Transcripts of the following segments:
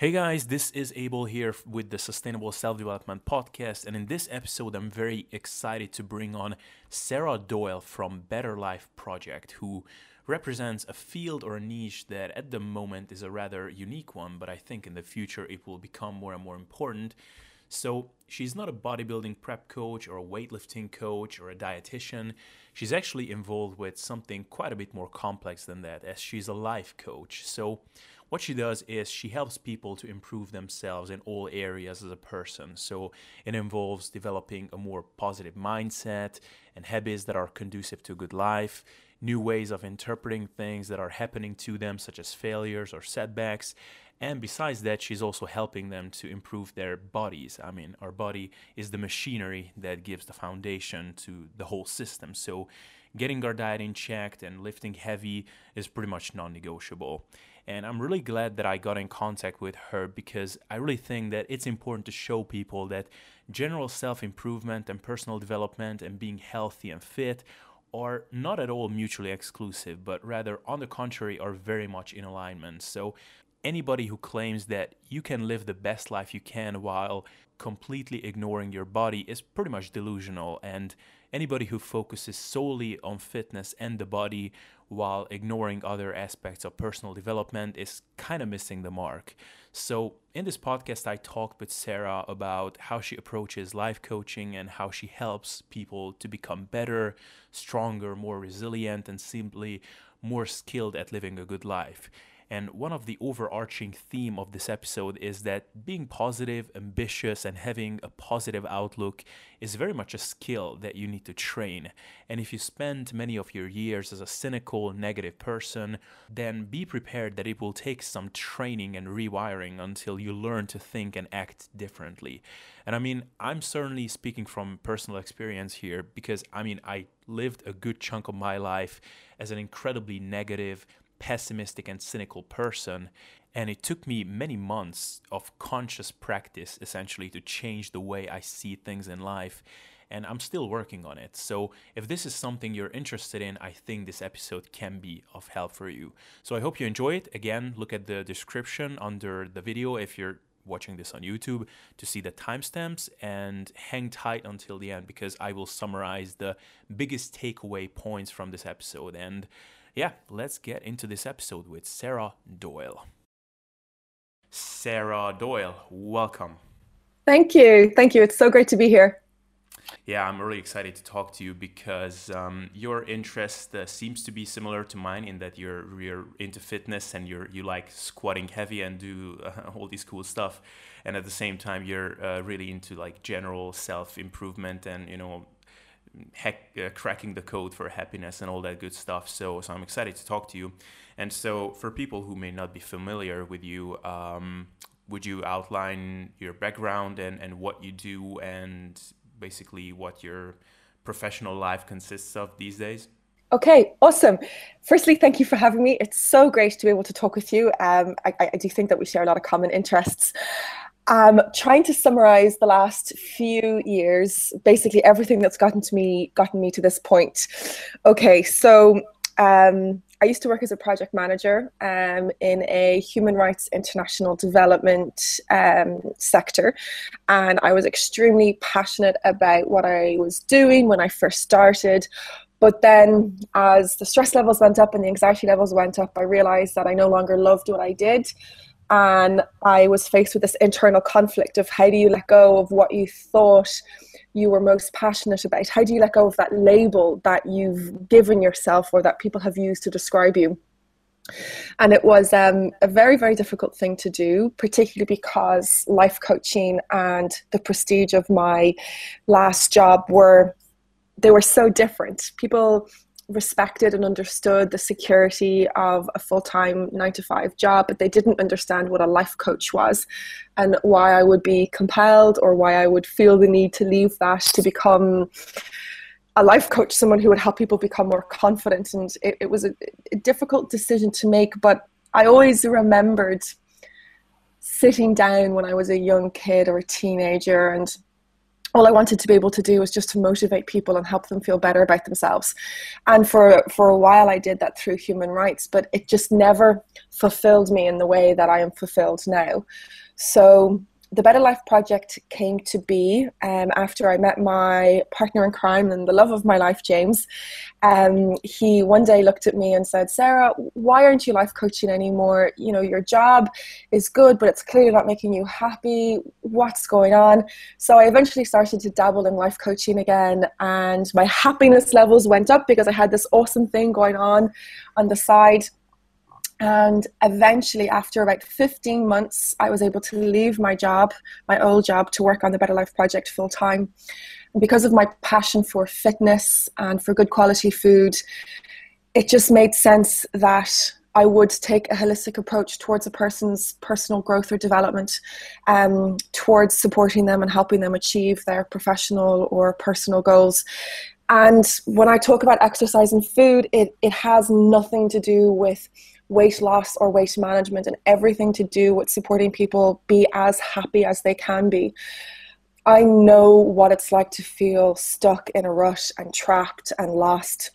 Hey guys, this is Abel here with the Sustainable Self Development Podcast, and in this episode, I'm very excited to bring on Sarah Doyle from Better Life Project, who represents a field or a niche that at the moment is a rather unique one, but I think in the future it will become more and more important. So, she's not a bodybuilding prep coach or a weightlifting coach or a dietitian. She's actually involved with something quite a bit more complex than that, as she's a life coach. So, what she does is she helps people to improve themselves in all areas as a person. So it involves developing a more positive mindset and habits that are conducive to a good life, new ways of interpreting things that are happening to them, such as failures or setbacks. And besides that, she's also helping them to improve their bodies. I mean, our body is the machinery that gives the foundation to the whole system. So, getting our diet in check and lifting heavy is pretty much non negotiable. And I'm really glad that I got in contact with her because I really think that it's important to show people that general self improvement and personal development and being healthy and fit are not at all mutually exclusive, but rather, on the contrary, are very much in alignment. So, anybody who claims that you can live the best life you can while completely ignoring your body is pretty much delusional. And anybody who focuses solely on fitness and the body while ignoring other aspects of personal development is kind of missing the mark. So, in this podcast, I talked with Sarah about how she approaches life coaching and how she helps people to become better, stronger, more resilient, and simply more skilled at living a good life. And one of the overarching theme of this episode is that being positive, ambitious, and having a positive outlook is very much a skill that you need to train. And if you spend many of your years as a cynical, negative person, then be prepared that it will take some training and rewiring until you learn to think and act differently. And I mean, I'm certainly speaking from personal experience here because I mean, I lived a good chunk of my life as an incredibly negative, pessimistic and cynical person. And it took me many months of conscious practice essentially to change the way I see things in life. And I'm still working on it. So, if this is something you're interested in, I think this episode can be of help for you. So, I hope you enjoy it. Again, look at the description under the video if you're watching this on YouTube to see the timestamps and hang tight until the end because I will summarize the biggest takeaway points from this episode. And yeah, let's get into this episode with Sarah Doyle. Sarah Doyle, welcome. Thank you. Thank you. It's so great to be here. Yeah, I'm really excited to talk to you because um, your interest uh, seems to be similar to mine in that you're you're into fitness and you're you like squatting heavy and do uh, all these cool stuff, and at the same time you're uh, really into like general self improvement and you know heck, uh, cracking the code for happiness and all that good stuff. So, so I'm excited to talk to you. And so, for people who may not be familiar with you, um, would you outline your background and, and what you do and basically what your professional life consists of these days? Okay, awesome. Firstly, thank you for having me. It's so great to be able to talk with you. Um, I, I do think that we share a lot of common interests. Um, trying to summarize the last few years, basically everything that's gotten to me, gotten me to this point. Okay, so um, I used to work as a project manager um, in a human rights international development um, sector, and I was extremely passionate about what I was doing when I first started. But then, as the stress levels went up and the anxiety levels went up, I realized that I no longer loved what I did and I was faced with this internal conflict of how do you let go of what you thought you were most passionate about? How do you let go of that label that you've given yourself or that people have used to describe you? And it was um, a very, very difficult thing to do, particularly because life coaching and the prestige of my last job were they were so different. People respected and understood the security of a full time nine to five job, but they didn't understand what a life coach was and why I would be compelled or why I would feel the need to leave that to become a life coach, someone who would help people become more confident. And it, it was a, a difficult decision to make, but I always remembered sitting down when I was a young kid or a teenager and all I wanted to be able to do was just to motivate people and help them feel better about themselves. And for for a while I did that through human rights, but it just never fulfilled me in the way that I am fulfilled now. So the Better Life Project came to be um, after I met my partner in crime and the love of my life, James. Um, he one day looked at me and said, Sarah, why aren't you life coaching anymore? You know, your job is good, but it's clearly not making you happy. What's going on? So I eventually started to dabble in life coaching again, and my happiness levels went up because I had this awesome thing going on on the side and eventually, after about 15 months, I was able to leave my job, my old job, to work on the Better Life Project full time. because of my passion for fitness and for good quality food, it just made sense that I would take a holistic approach towards a person's personal growth or development, um, towards supporting them and helping them achieve their professional or personal goals. And when I talk about exercise and food, it, it has nothing to do with weight loss or weight management and everything to do with supporting people be as happy as they can be. I know what it's like to feel stuck in a rut and trapped and lost.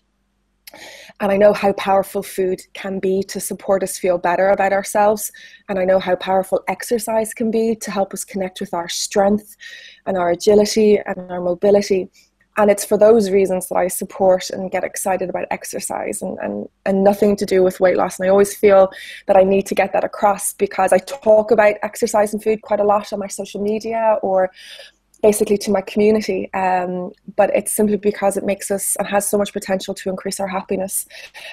And I know how powerful food can be to support us feel better about ourselves. And I know how powerful exercise can be to help us connect with our strength and our agility and our mobility and it's for those reasons that I support and get excited about exercise and, and, and nothing to do with weight loss. And I always feel that I need to get that across because I talk about exercise and food quite a lot on my social media or basically to my community. Um, but it's simply because it makes us and has so much potential to increase our happiness.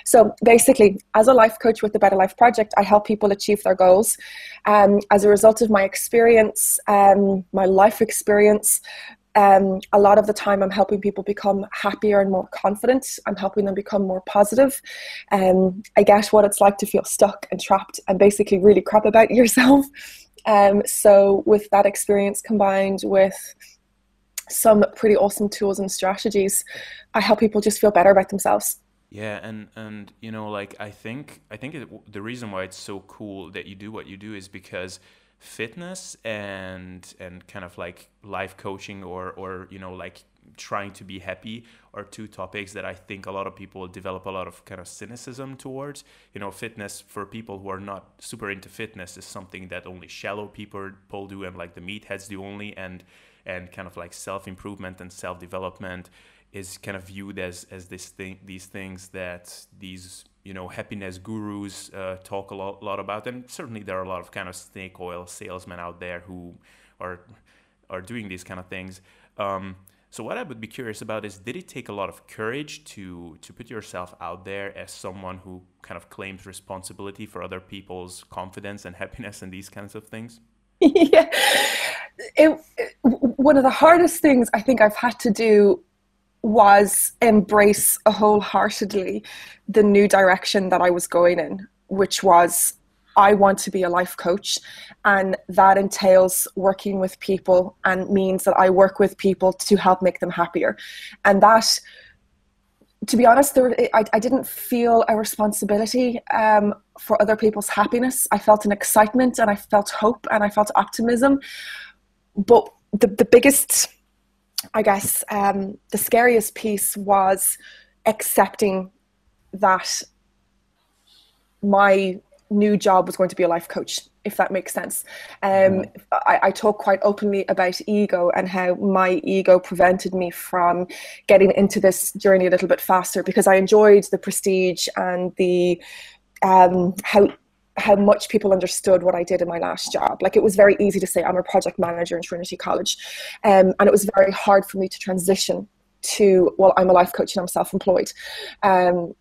So basically, as a life coach with the Better Life Project, I help people achieve their goals. Um, as a result of my experience, um, my life experience, um, a lot of the time I'm helping people become happier and more confident. I'm helping them become more positive. Um, I get what it's like to feel stuck and trapped and basically really crap about yourself. Um, so, with that experience combined with some pretty awesome tools and strategies, I help people just feel better about themselves. Yeah, and and you know, like I think I think it, the reason why it's so cool that you do what you do is because fitness and and kind of like life coaching or or you know like trying to be happy are two topics that I think a lot of people develop a lot of kind of cynicism towards. You know, fitness for people who are not super into fitness is something that only shallow people do and like the meatheads do only and and kind of like self improvement and self development is kind of viewed as as this thing these things that these you know happiness gurus uh, talk a lot, lot about and certainly there are a lot of kind of snake oil salesmen out there who are are doing these kind of things um, so what I would be curious about is did it take a lot of courage to to put yourself out there as someone who kind of claims responsibility for other people's confidence and happiness and these kinds of things? yeah. It, it, one of the hardest things I think I've had to do was embrace wholeheartedly the new direction that I was going in, which was I want to be a life coach. And that entails working with people and means that I work with people to help make them happier. And that, to be honest, there, I, I didn't feel a responsibility um, for other people's happiness. I felt an excitement and I felt hope and I felt optimism. But the, the biggest I guess um, the scariest piece was accepting that my new job was going to be a life coach, if that makes sense. Um. I, I, talk quite openly about ego and how my ego prevented me from getting into this journey a little bit faster because I enjoyed the prestige and the um, how how much people understood what I did in my last job. Like it was very easy to say I'm a project manager in Trinity College, um, and it was very hard for me to transition to well I'm a life coach and I'm self-employed. Um,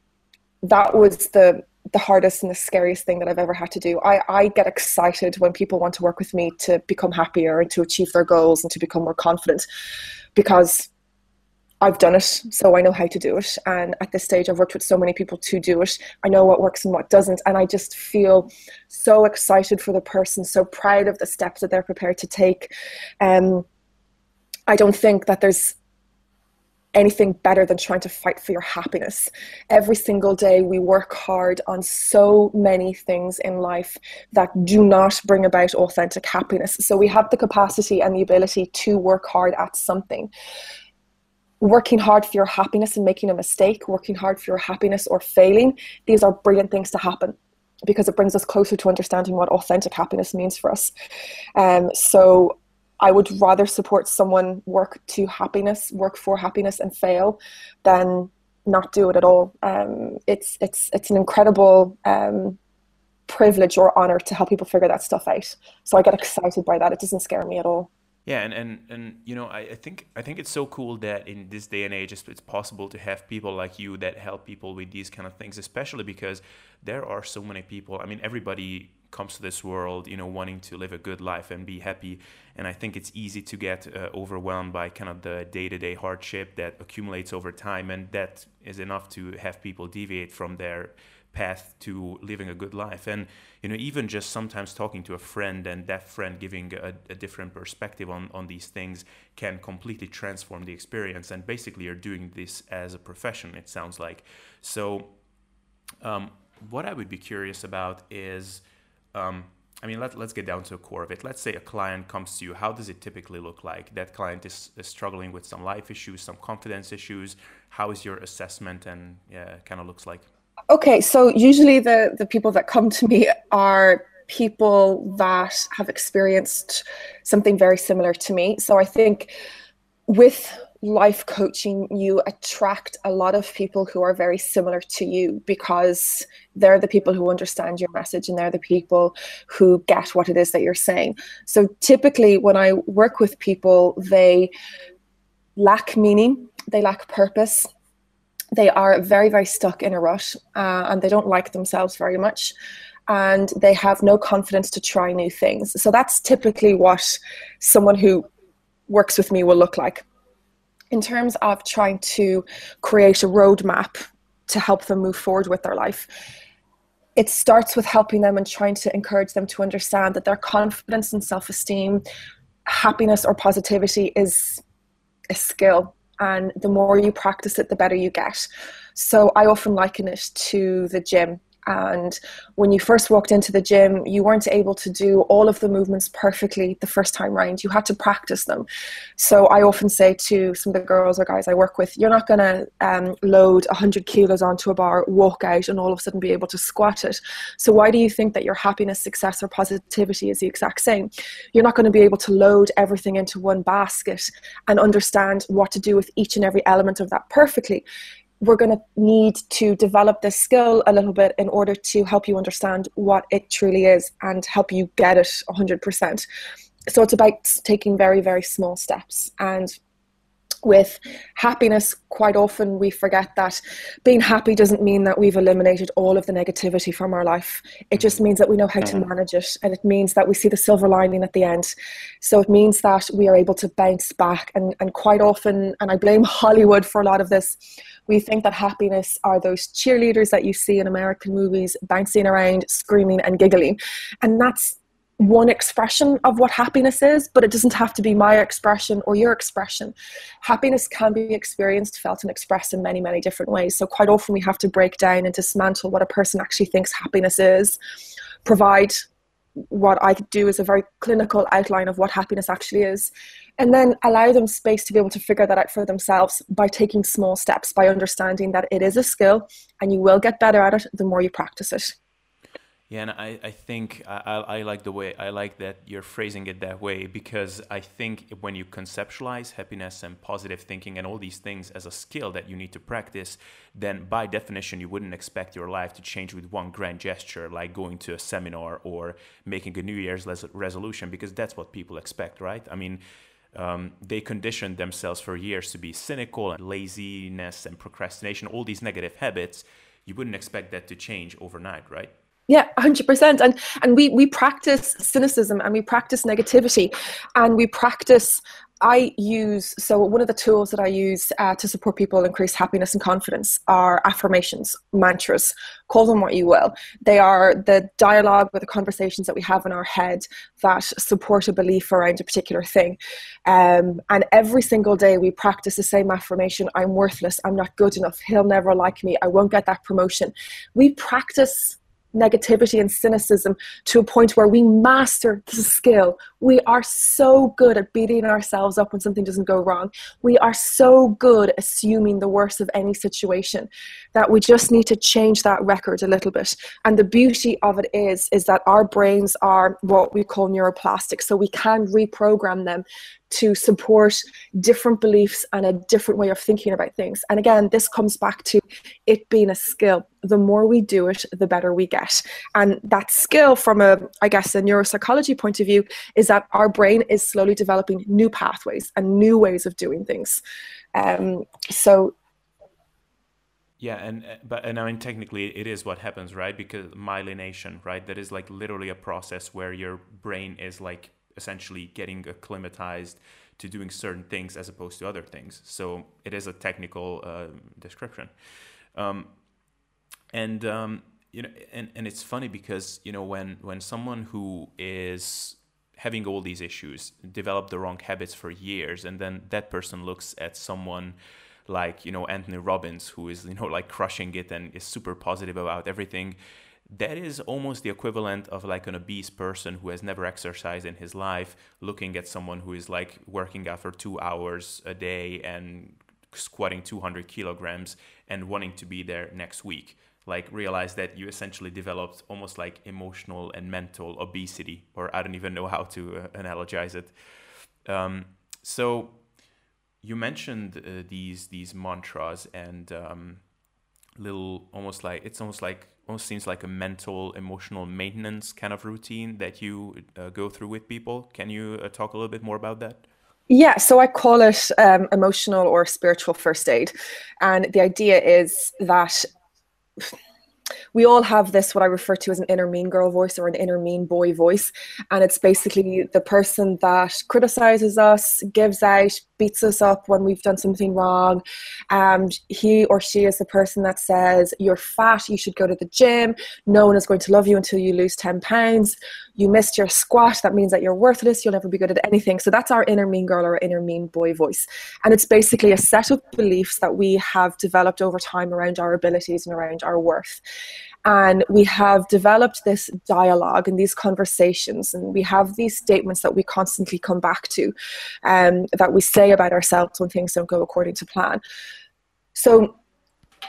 that was the the hardest and the scariest thing that I've ever had to do. I, I get excited when people want to work with me to become happier and to achieve their goals and to become more confident because I've done it, so I know how to do it. And at this stage, I've worked with so many people to do it. I know what works and what doesn't. And I just feel so excited for the person, so proud of the steps that they're prepared to take. Um, I don't think that there's anything better than trying to fight for your happiness. Every single day, we work hard on so many things in life that do not bring about authentic happiness. So, we have the capacity and the ability to work hard at something. Working hard for your happiness and making a mistake, working hard for your happiness or failing, these are brilliant things to happen because it brings us closer to understanding what authentic happiness means for us. Um, so, I would rather support someone work to happiness, work for happiness, and fail, than not do it at all. Um, it's it's it's an incredible um, privilege or honor to help people figure that stuff out. So I get excited by that. It doesn't scare me at all. Yeah, and, and, and you know, I, I think I think it's so cool that in this day and age, it's, it's possible to have people like you that help people with these kind of things, especially because there are so many people. I mean, everybody comes to this world, you know, wanting to live a good life and be happy. And I think it's easy to get uh, overwhelmed by kind of the day-to-day hardship that accumulates over time, and that is enough to have people deviate from their path to living a good life. And you know, even just sometimes talking to a friend and that friend giving a, a different perspective on on these things can completely transform the experience. And basically, you're doing this as a profession. It sounds like so. Um, what I would be curious about is um, I mean, let, let's get down to the core of it. Let's say a client comes to you. How does it typically look like? That client is, is struggling with some life issues, some confidence issues. How is your assessment and yeah, kind of looks like? Okay, so usually the, the people that come to me are people that have experienced something very similar to me. So I think with life coaching, you attract a lot of people who are very similar to you because they're the people who understand your message and they're the people who get what it is that you're saying. So typically, when I work with people, they lack meaning, they lack purpose. They are very, very stuck in a rut uh, and they don't like themselves very much and they have no confidence to try new things. So that's typically what someone who works with me will look like in terms of trying to create a roadmap to help them move forward with their life it starts with helping them and trying to encourage them to understand that their confidence and self-esteem happiness or positivity is a skill and the more you practice it the better you get. So i often liken it to the gym and when you first walked into the gym, you weren't able to do all of the movements perfectly the first time round. You had to practice them. So I often say to some of the girls or guys I work with, you're not going to um, load 100 kilos onto a bar, walk out, and all of a sudden be able to squat it. So why do you think that your happiness, success, or positivity is the exact same? You're not going to be able to load everything into one basket and understand what to do with each and every element of that perfectly we're going to need to develop this skill a little bit in order to help you understand what it truly is and help you get it 100%. So it's about taking very, very small steps. And with happiness, quite often we forget that being happy doesn't mean that we've eliminated all of the negativity from our life. It just mm-hmm. means that we know how to mm-hmm. manage it, and it means that we see the silver lining at the end. So it means that we are able to bounce back. And, and quite often, and I blame Hollywood for a lot of this, we think that happiness are those cheerleaders that you see in American movies bouncing around, screaming, and giggling. And that's one expression of what happiness is, but it doesn't have to be my expression or your expression. Happiness can be experienced, felt, and expressed in many, many different ways. So, quite often, we have to break down and dismantle what a person actually thinks happiness is, provide what I do is a very clinical outline of what happiness actually is, and then allow them space to be able to figure that out for themselves by taking small steps, by understanding that it is a skill and you will get better at it the more you practice it. Yeah, and I, I think I, I like the way I like that you're phrasing it that way because I think when you conceptualize happiness and positive thinking and all these things as a skill that you need to practice, then by definition you wouldn't expect your life to change with one grand gesture like going to a seminar or making a New Year's resolution because that's what people expect, right? I mean, um, they conditioned themselves for years to be cynical and laziness and procrastination, all these negative habits. You wouldn't expect that to change overnight, right? Yeah, hundred percent. And and we we practice cynicism and we practice negativity, and we practice. I use so one of the tools that I use uh, to support people increase happiness and confidence are affirmations, mantras. Call them what you will. They are the dialogue or the conversations that we have in our head that support a belief around a particular thing. Um, and every single day we practice the same affirmation: "I'm worthless. I'm not good enough. He'll never like me. I won't get that promotion." We practice negativity and cynicism to a point where we master the skill. We are so good at beating ourselves up when something doesn't go wrong. We are so good assuming the worst of any situation that we just need to change that record a little bit. And the beauty of it is is that our brains are what we call neuroplastic so we can reprogram them to support different beliefs and a different way of thinking about things. And again, this comes back to it being a skill. The more we do it, the better we get. And that skill, from a, I guess, a neuropsychology point of view, is that our brain is slowly developing new pathways and new ways of doing things. Um, so yeah, and but and I mean technically it is what happens, right? Because myelination, right? That is like literally a process where your brain is like essentially getting acclimatized to doing certain things as opposed to other things. So it is a technical uh, description. Um, and um, you know, and, and it's funny because you know when when someone who is having all these issues develop the wrong habits for years, and then that person looks at someone like you know Anthony Robbins, who is you know like crushing it and is super positive about everything that is almost the equivalent of like an obese person who has never exercised in his life looking at someone who is like working out for two hours a day and squatting 200 kilograms and wanting to be there next week. Like realize that you essentially developed almost like emotional and mental obesity or i don't even know how to uh, analogize it. Um, so you mentioned uh, these these mantras and um, little almost like it's almost like almost seems like a mental emotional maintenance kind of routine that you uh, go through with people. Can you uh, talk a little bit more about that? Yeah so i call it um, emotional or spiritual first aid. And the idea is that we all have this what I refer to as an inner mean girl voice or an inner mean boy voice. And it's basically the person that criticizes us, gives out, beats us up when we've done something wrong. And he or she is the person that says, You're fat, you should go to the gym. No one is going to love you until you lose 10 pounds. You missed your squat, that means that you're worthless, you'll never be good at anything. So that's our inner mean girl or inner mean boy voice. And it's basically a set of beliefs that we have developed over time around our abilities and around our worth. And we have developed this dialogue and these conversations, and we have these statements that we constantly come back to um, that we say about ourselves when things don't go according to plan. So,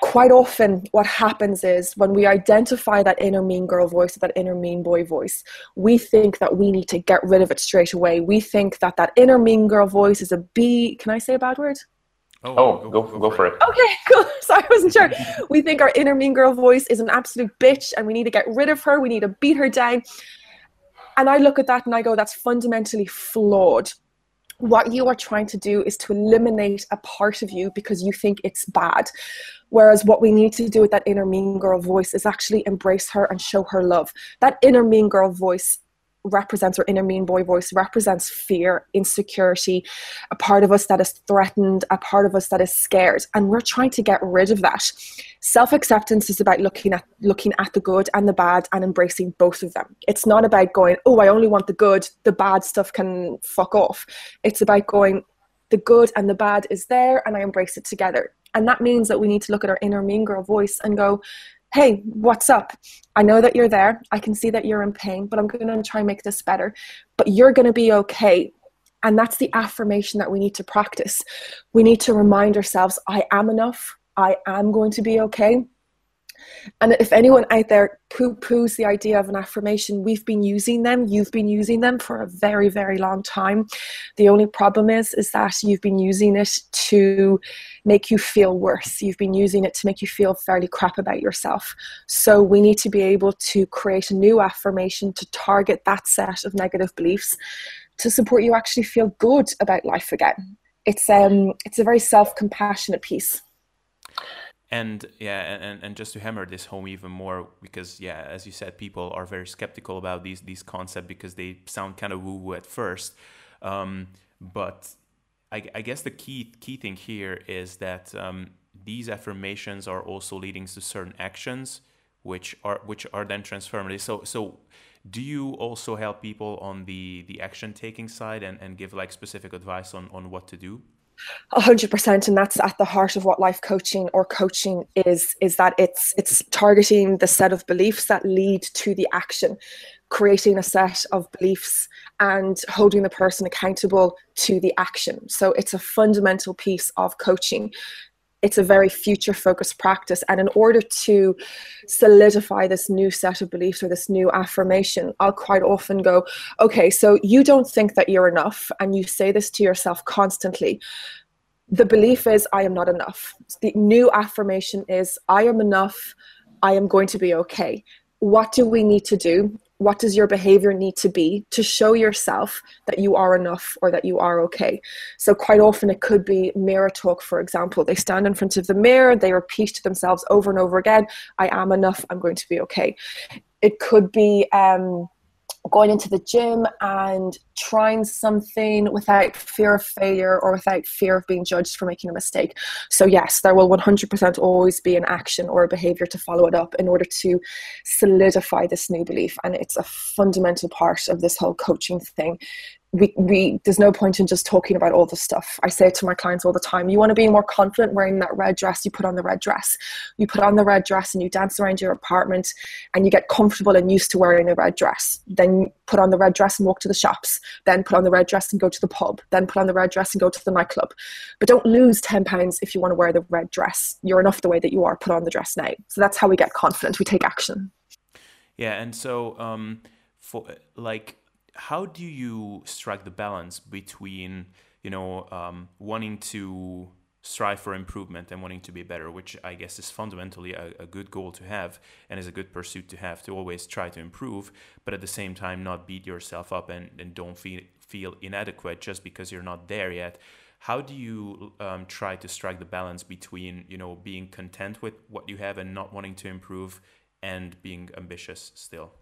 quite often, what happens is when we identify that inner mean girl voice, that inner mean boy voice, we think that we need to get rid of it straight away. We think that that inner mean girl voice is a B. Can I say a bad word? Oh, oh go, go, go, for it. it. Okay, cool. Sorry, I wasn't sure. we think our inner mean girl voice is an absolute bitch and we need to get rid of her. We need to beat her down. And I look at that and I go, that's fundamentally flawed. What you are trying to do is to eliminate a part of you because you think it's bad. Whereas what we need to do with that inner mean girl voice is actually embrace her and show her love. That inner mean girl voice represents or inner mean boy voice represents fear insecurity a part of us that is threatened a part of us that is scared. And we're trying to get rid of that. Self-acceptance is about looking at looking at the good and the bad and embracing both of them. It's not about going oh i only want the good. The bad stuff can fuck off. It's about going the good and the bad is there and i embrace it together. And that means that we need to look at our inner mean girl voice and go hey, what's up? I know that you're there. I can see that you're in pain, but I'm going to try and make this better. But you're going to be okay. And that's the affirmation that we need to practice. We need to remind ourselves I am enough. I am going to be okay. And if anyone out there poo poos the idea of an affirmation, we've been using them, you've been using them for a very, very long time. The only problem is, is that you've been using it to make you feel worse. You've been using it to make you feel fairly crap about yourself. So we need to be able to create a new affirmation to target that set of negative beliefs to support you actually feel good about life again. It's um it's a very self-compassionate piece. And yeah and, and just to hammer this home even more because yeah as you said people are very skeptical about these these concepts because they sound kind of woo woo at first. Um, but I, I, guess the key key thing here is that um, these affirmations are also leading to certain actions which are which are then transformative. So so do you also help people on the the action taking side and, and give like specific advice on on what to do a hundred percent, and that's at the heart of what life coaching or coaching is. Is that it's it's targeting the set of beliefs that lead to the action, creating a set of beliefs and holding the person accountable to the action. So it's a fundamental piece of coaching it's a very future focused practice. And in order to solidify this new set of beliefs or this new affirmation, I'll quite often go, okay, so you don't think that you're enough, and you say this to yourself constantly. The belief is, I am not enough. The new affirmation is, I am enough. I am going to be okay. What do we need to do? What does your behavior need to be to show yourself that you are enough or that you are okay? So quite often it could be mirror talk for example. They stand in front of the mirror they repeat to themselves over and over again i am enough i'm going to be okay. It could be um, going into the gym and trying something without fear of failure or without fear of being judged for making a mistake. So, yes, there will 100% always be an action or a behavior to follow it up in order to solidify this new belief. And it's a fundamental part of this whole coaching thing we, we there's no point in just talking about all the stuff. I say to my clients all the time, you want to be more confident wearing that red dress, you put on the red dress. You put on the red dress and you dance around your apartment and you get comfortable and used to wearing a red dress. Then put on the red dress and walk to the shops. Then put on the red dress and go to the pub. Then put on the red dress and go to the nightclub. But don't lose 10 pounds if you want to wear the red dress. You're enough the way that you are. Put on the dress now. So that's how we get confident. We take action. Yeah, and so um for like how do you strike the balance between you know um, wanting to strive for improvement and wanting to be better which i guess is fundamentally a, a, good goal to have and is a good pursuit to have to always try to improve but at the same time not beat yourself up and, and don't feel, feel inadequate just because you're not there yet. How do you um, try to strike the balance between you know being content with what you have and not wanting to improve and being ambitious still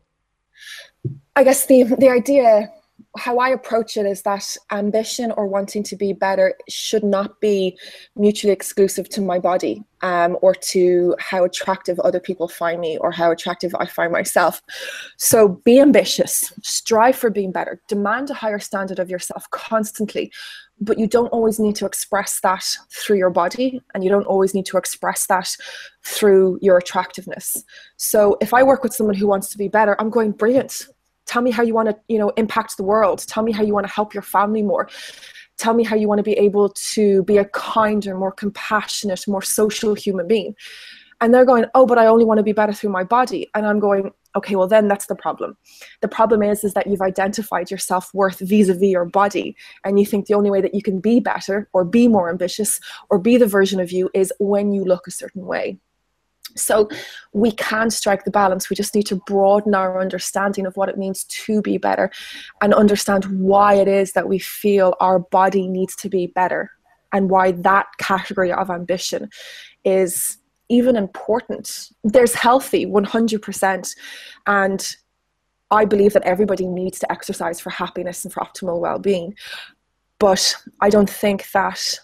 I guess the the idea how I approach it is that ambition or wanting to be better should not be mutually exclusive to my body um, or to how attractive other people find me or how attractive I find myself. So be ambitious, strive for being better, demand a higher standard of yourself constantly. But you don't always need to express that through your body, and you don't always need to express that through your attractiveness. So, if I work with someone who wants to be better, I'm going, brilliant. Tell me how you want to you know impact the world. Tell me how you want to help your family more. Tell me how you want to be able to be a kinder more compassionate more social human being. And they're going oh but i only want to be better through my body. And i'm going okay well then that's the problem the problem is is that you've identified your self-worth vis-a-vis your body and you think the only way that you can be better or be more ambitious or be the version of you is when you look a certain way so we can strike the balance. We just need to broaden our understanding of what it means to be better and understand why it is that we feel our body needs to be better and why that category of ambition is even important. There's healthy 100%. And I believe that everybody needs to exercise for happiness and for optimal well being. But I don't think that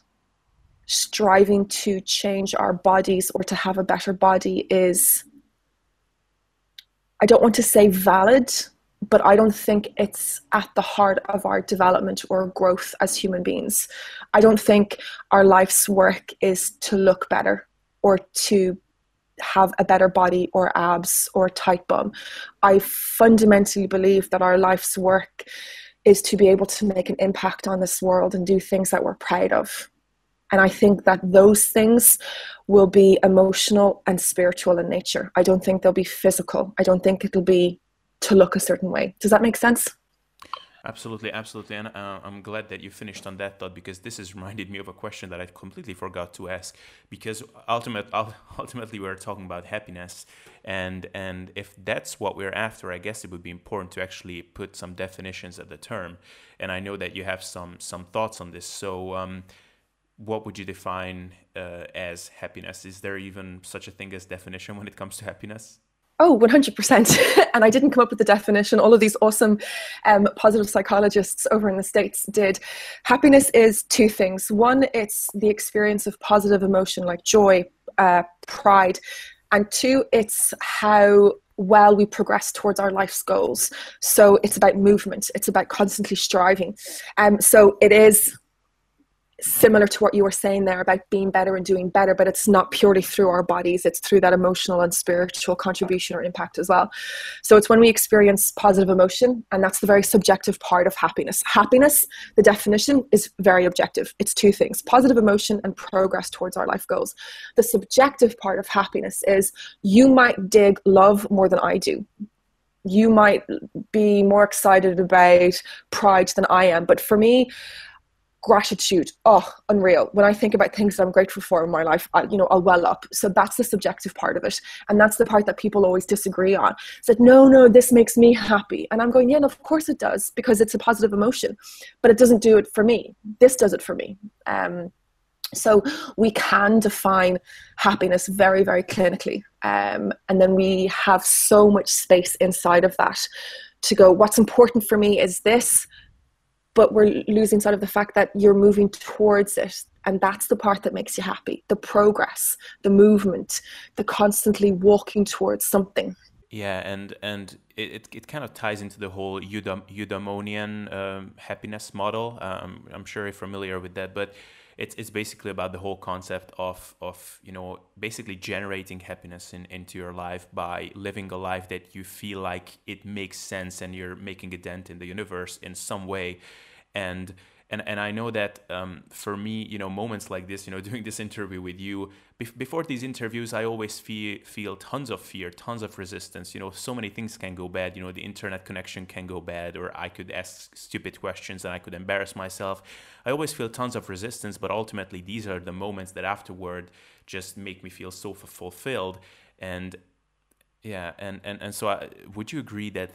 striving to change our bodies or to have a better body is I don't want to say valid, but I don't think it's at the heart of our development or growth as human beings. I don't think our life's work is to look better or to have a better body or abs or tight bum. I fundamentally believe that our life's work is to be able to make an impact on this world and do things that we're proud of. And I think that those things will be emotional and spiritual in nature. I don't think they'll be physical. I don't think it'll be to look a certain way. Does that make sense? Absolutely, absolutely. And uh, I'm glad that you finished on that thought because this has reminded me of a question that I completely forgot to ask. Because ultimate, ultimately, we're talking about happiness, and and if that's what we're after, I guess it would be important to actually put some definitions at the term. And I know that you have some some thoughts on this. So um, what would you define uh, as happiness? Is there even such a thing as definition when it comes to happiness? Oh, 100%. and I didn't come up with the definition. All of these awesome um, positive psychologists over in the States did. Happiness is two things. One, it's the experience of positive emotion like joy, uh, pride. And two, it's how well we progress towards our life's goals. So it's about movement, it's about constantly striving. Um, so it is similar to what you were saying there about being better and doing better, but it's not purely through our bodies, it's through that emotional and spiritual contribution or impact as well. So it's when we experience positive emotion, and that's the very subjective part of happiness. Happiness, the definition is very objective. It's two things positive emotion and progress towards our life goals. The subjective part of happiness is you might dig love more than I do you might be more excited about pride than I am. But for me, gratitude. Oh unreal. When i think about things that i'm grateful for in my life I, you know i'll well up. So that's the subjective part of it. And that's the part that people always disagree on. Like no no this makes me happy. And i'm going yeah no, of course it does because it's a positive emotion. But it doesn't do it for me. This does it for me. Um, so we can define happiness very very clinically. Um, and then we have so much space inside of that to go what's important for me is this but we're losing sight of the fact that you're moving towards it and that's the part that makes you happy. The progress the movement the constantly walking towards something. Yeah and and it, it, kind of ties into the whole eudaimonian um, happiness model. Um, i'm sure you're familiar with that but it's it's basically about the whole concept of of you know basically generating happiness in, into your life by living a life that you feel like it makes sense and you're making a dent in the universe in some way. And and and I know that um, for me, you know, moments like this, you know, doing this interview with you, be- before these interviews, I always feel feel tons of fear, tons of resistance. You know, so many things can go bad. You know, the internet connection can go bad, or I could ask stupid questions and I could embarrass myself. I always feel tons of resistance, but ultimately, these are the moments that afterward just make me feel so fulfilled. And yeah, and and and so, I, would you agree that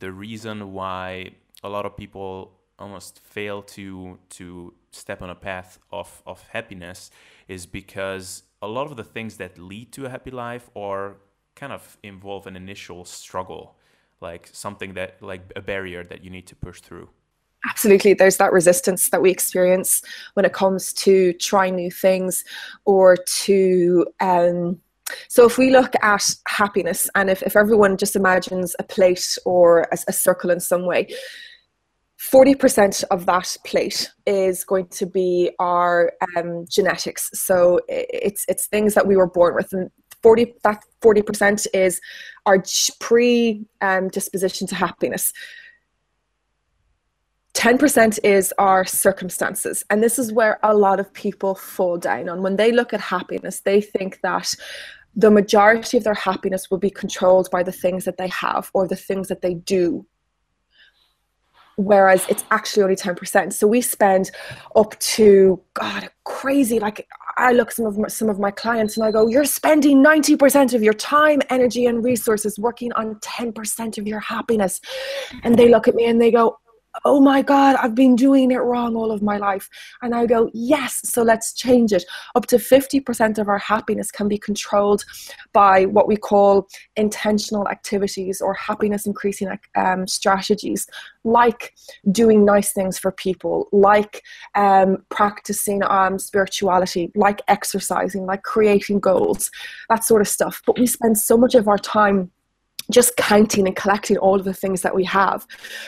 the reason why a lot of people almost fail to to step on a path of, of happiness is because a lot of the things that lead to a happy life are kind of involve an initial struggle like something that like a barrier that you need to push through. Absolutely. There's that resistance that we experience when it comes to trying new things or to um, so if we look at happiness and if, if everyone just imagines a plate or a, a circle in some way 40% of that plate is going to be our um, genetics. So it's it's things that we were born with, and 40 that 40% is our pre um, disposition to happiness. 10% is our circumstances. And this is where a lot of people fall down on. When they look at happiness, they think that the majority of their happiness will be controlled by the things that they have or the things that they do whereas it's actually only 10%. So we spend up to, God, crazy. Like I look some of my, some of my clients and I go, you're spending 90% of your time, energy, and resources working on 10% of your happiness. And they look at me and they go, oh my God, I've been doing it wrong all of my life. And I go, yes, so let's change it. Up to 50% of our happiness can be controlled by what we call intentional activities or happiness increasing um, strategies, like doing nice things for people, like um, practicing um, spirituality, like exercising, like creating goals, that sort of stuff. But we spend so much of our time just counting and collecting all of the things that we have.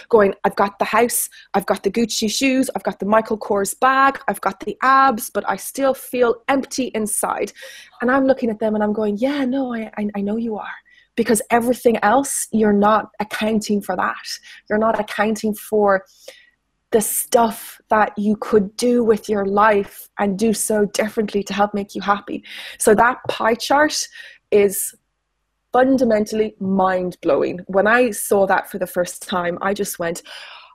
Going i've got the house i've got the gucci shoes i've got the michael kors bag i've got the abs but i still feel empty inside. And i'm looking at them and i'm going yeah no i, I, I know you are. Because everything else you're not accounting for that. You're not accounting for the stuff that you could do with your life and do so differently to help make you happy. So that pie chart is fundamentally mind blowing. When I saw that for the first time, I just went,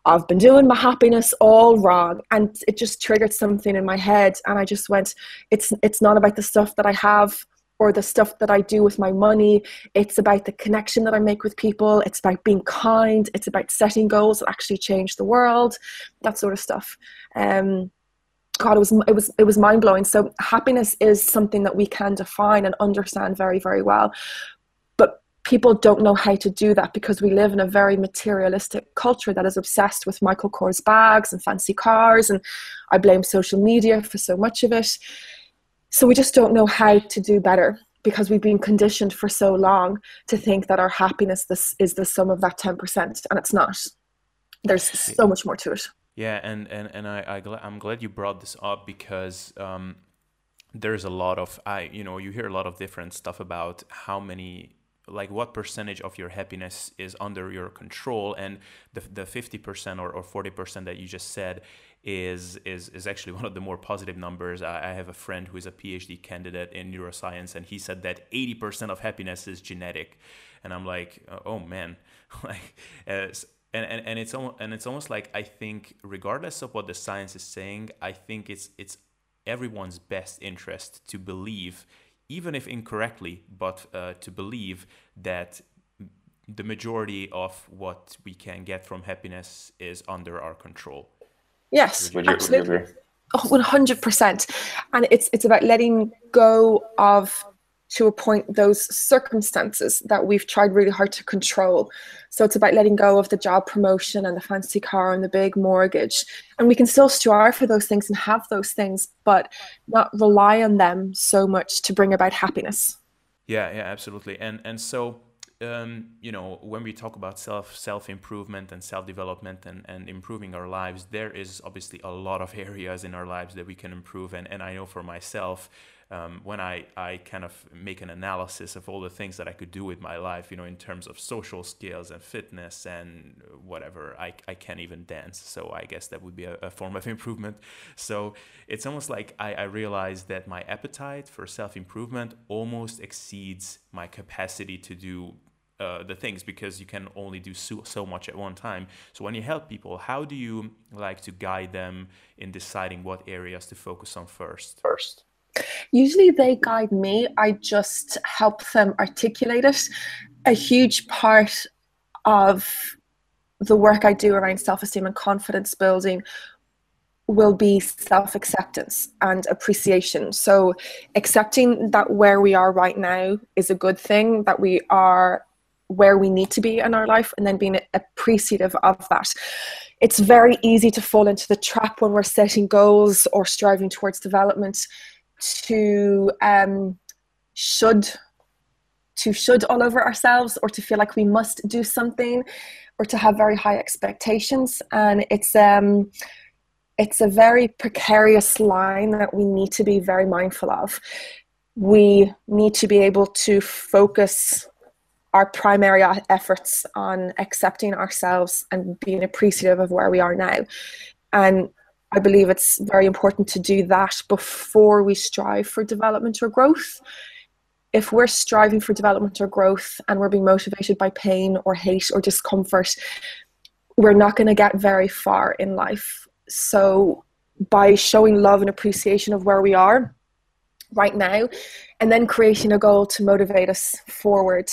I've been doing my happiness all wrong. And it just triggered something in my head. And I just went, it's, it's not about the stuff that I have or the stuff that I do with my money. It's about the connection that I make with people. It's about being kind. It's about setting goals that actually change the world, that sort of stuff. Um, God, it was it was it was mind blowing. So happiness is something that we can define and understand very very well, people don't know how to do that because we live in a very materialistic culture that is obsessed with Michael Kors bags and fancy cars, and I blame social media for so much of it. So we just don't know how to do better because we've been conditioned for so long to think that our happiness this is the sum of that 10% and it's not. There's so much more to it. Yeah, and and and I, I am glad you brought this up because um, there's a lot of I you know you hear a lot of different stuff about how many like what percentage of your happiness is under your control? And the the 50% or, or 40% that you just said is is is actually one of the more positive numbers. I, I have a friend who is a PhD candidate in neuroscience and he said that 80% of happiness is genetic. And I'm like oh man. Like uh, and, and, and it's almost and it's almost like I think regardless of what the science is saying, I think it's it's everyone's best interest to believe, even if incorrectly, but uh, to believe that the majority of what we can get from happiness is under our control. Yes, would you, absolutely. Would you oh, 100%. And it's it's about letting go of to a point those circumstances that we've tried really hard to control. So it's about letting go of the job promotion and the fancy car and the big mortgage. And we can still strive for those things and have those things, but not rely on them so much to bring about happiness. Yeah, yeah, absolutely. And and so um, you know, when we talk about self self improvement and self development and, and improving our lives, there is obviously a lot of areas in our lives that we can improve. And, and I know for myself, um, when I, I kind of make an analysis of all the things that I could do with my life, you know, in terms of social skills and fitness and whatever, I, I can't even dance. So I guess that would be a, a form of improvement. So it's almost like I, I realized that my appetite for self improvement almost exceeds my capacity to do uh, the things because you can only do so, so much at one time. So when you help people, how do you like to guide them in deciding what areas to focus on first? First. Usually they guide me. I just help them articulate it. A huge part of the work I do around self esteem and confidence building will be self acceptance and appreciation. So, accepting that where we are right now is a good thing, that we are where we need to be in our life, and then being appreciative of that. It's very easy to fall into the trap when we're setting goals or striving towards development to um, should to should all over ourselves or to feel like we must do something or to have very high expectations. And it's um it's a very precarious line that we need to be very mindful of. We need to be able to focus our primary efforts on accepting ourselves and being appreciative of where we are now. And I believe it's very important to do that before we strive for development or growth. If we're striving for development or growth and we're being motivated by pain or hate or discomfort, we're not going to get very far in life. So, by showing love and appreciation of where we are right now, and then creating a goal to motivate us forward,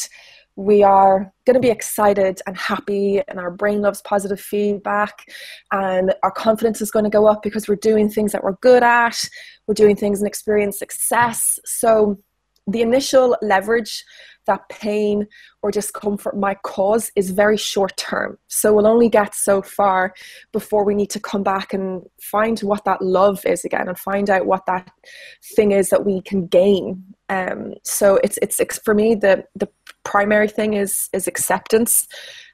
we are going to be excited and happy and our brain loves positive feedback and our confidence is going to go up because we're doing things that we're good at we're doing things and experience success so the initial leverage that pain or discomfort might cause is very short term. So we'll only get so far before we need to come back and find what that love is again and find out what that thing is that we can gain. Um, so it's, it's for me the the primary thing is is acceptance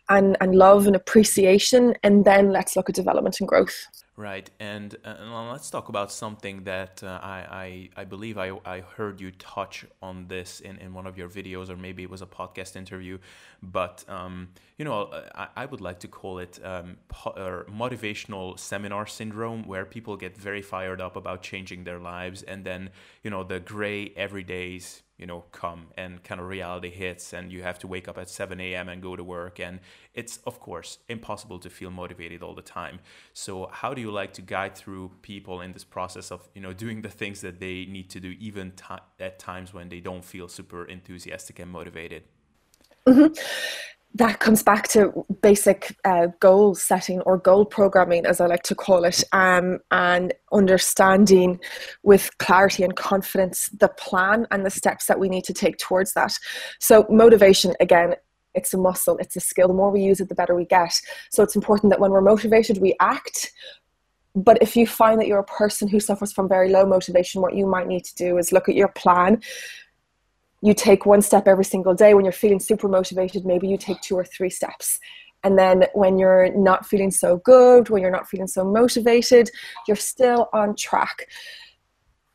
and and love and appreciation, and then let's look at development and growth. Right, and, uh, let's talk about something that uh, I, I, I believe I, I heard you touch on this in, in one of your videos, or maybe it was a podcast interview. But um, you know, I, I would like to call it um, po- motivational seminar syndrome, where people get very fired up about changing their lives, and then you know the gray everydays you know come and kind of reality hits and you have to wake up at 7 a.m and go to work. And it's of course impossible to feel motivated all the time. So how do you like to guide through people in this process of you know doing the things that they need to do even t- at times when they don't feel super enthusiastic and motivated? Mm-hmm. That comes back to basic uh, goal setting or goal programming, as I like to call it, um, and understanding with clarity and confidence the plan and the steps that we need to take towards that. So, motivation again, it's a muscle, it's a skill. The more we use it, the better we get. So, it's important that when we're motivated, we act. But if you find that you're a person who suffers from very low motivation, what you might need to do is look at your plan you take one step every single day when you're feeling super motivated maybe you take two or three steps. And then when you're not feeling so good when you're not feeling so motivated you're still on track.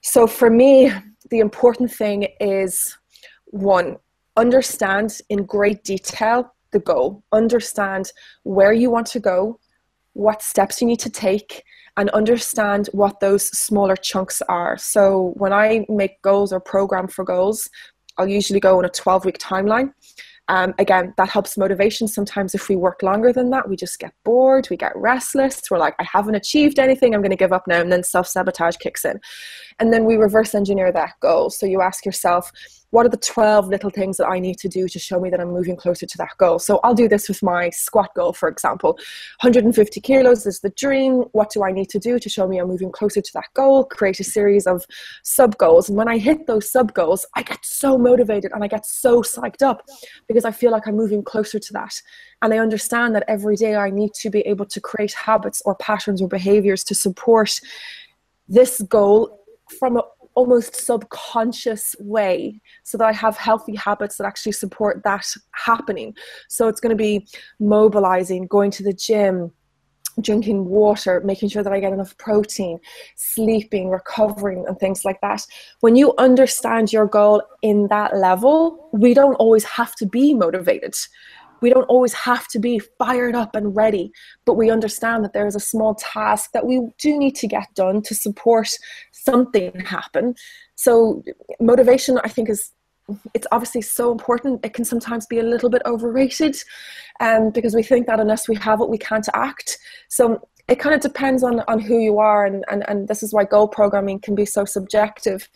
So for me the important thing is one understand in great detail the goal. Understand where you want to go what steps you need to take and understand what those smaller chunks are. So when I make goals or program for goals, I'll usually go on a 12 week timeline. Um, again, that helps motivation. Sometimes, if we work longer than that, we just get bored, we get restless. We're like, I haven't achieved anything, I'm going to give up now. And then self sabotage kicks in. And then we reverse engineer that goal. So you ask yourself, what are the 12 little things that I need to do to show me that I'm moving closer to that goal? So I'll do this with my squat goal, for example. 150 kilos is the dream. What do I need to do to show me I'm moving closer to that goal? Create a series of sub goals. And when I hit those sub goals, I get so motivated and I get so psyched up because I feel like I'm moving closer to that. And I understand that every day I need to be able to create habits or patterns or behaviors to support this goal from a almost subconscious way so that I have healthy habits that actually support that happening. So it's going to be mobilizing, going to the gym, drinking water, making sure that I get enough protein, sleeping, recovering, and things like that. When you understand your goal in that level, we don't always have to be motivated we don't always have to be fired up and ready, but we understand that there is a small task that we do need to get done to support something happen. So motivation, I think, is it's obviously so important. It can sometimes be a little bit overrated, um, because we think that unless we have it, we can't act. So it kind of depends on on who you are, and and and this is why goal programming can be so subjective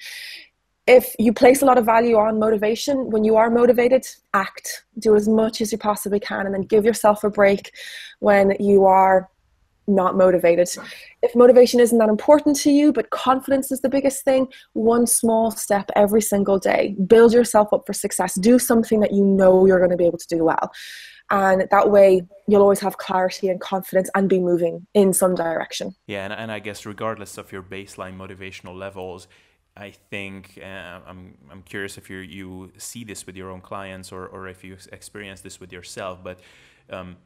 if you place a lot of value on motivation, when you are motivated, act. Do as much as you possibly can and then give yourself a break when you are not motivated. If motivation isn't that important to you, but confidence is the biggest thing, one small step every single day. Build yourself up for success. Do something that you know you're going to be able to do well. And that way, you'll always have clarity and confidence and be moving in some direction. Yeah, and, and I guess regardless of your baseline motivational levels, I think uh, I'm I'm curious if you you see this with your own clients or or if you experience this with yourself, but um,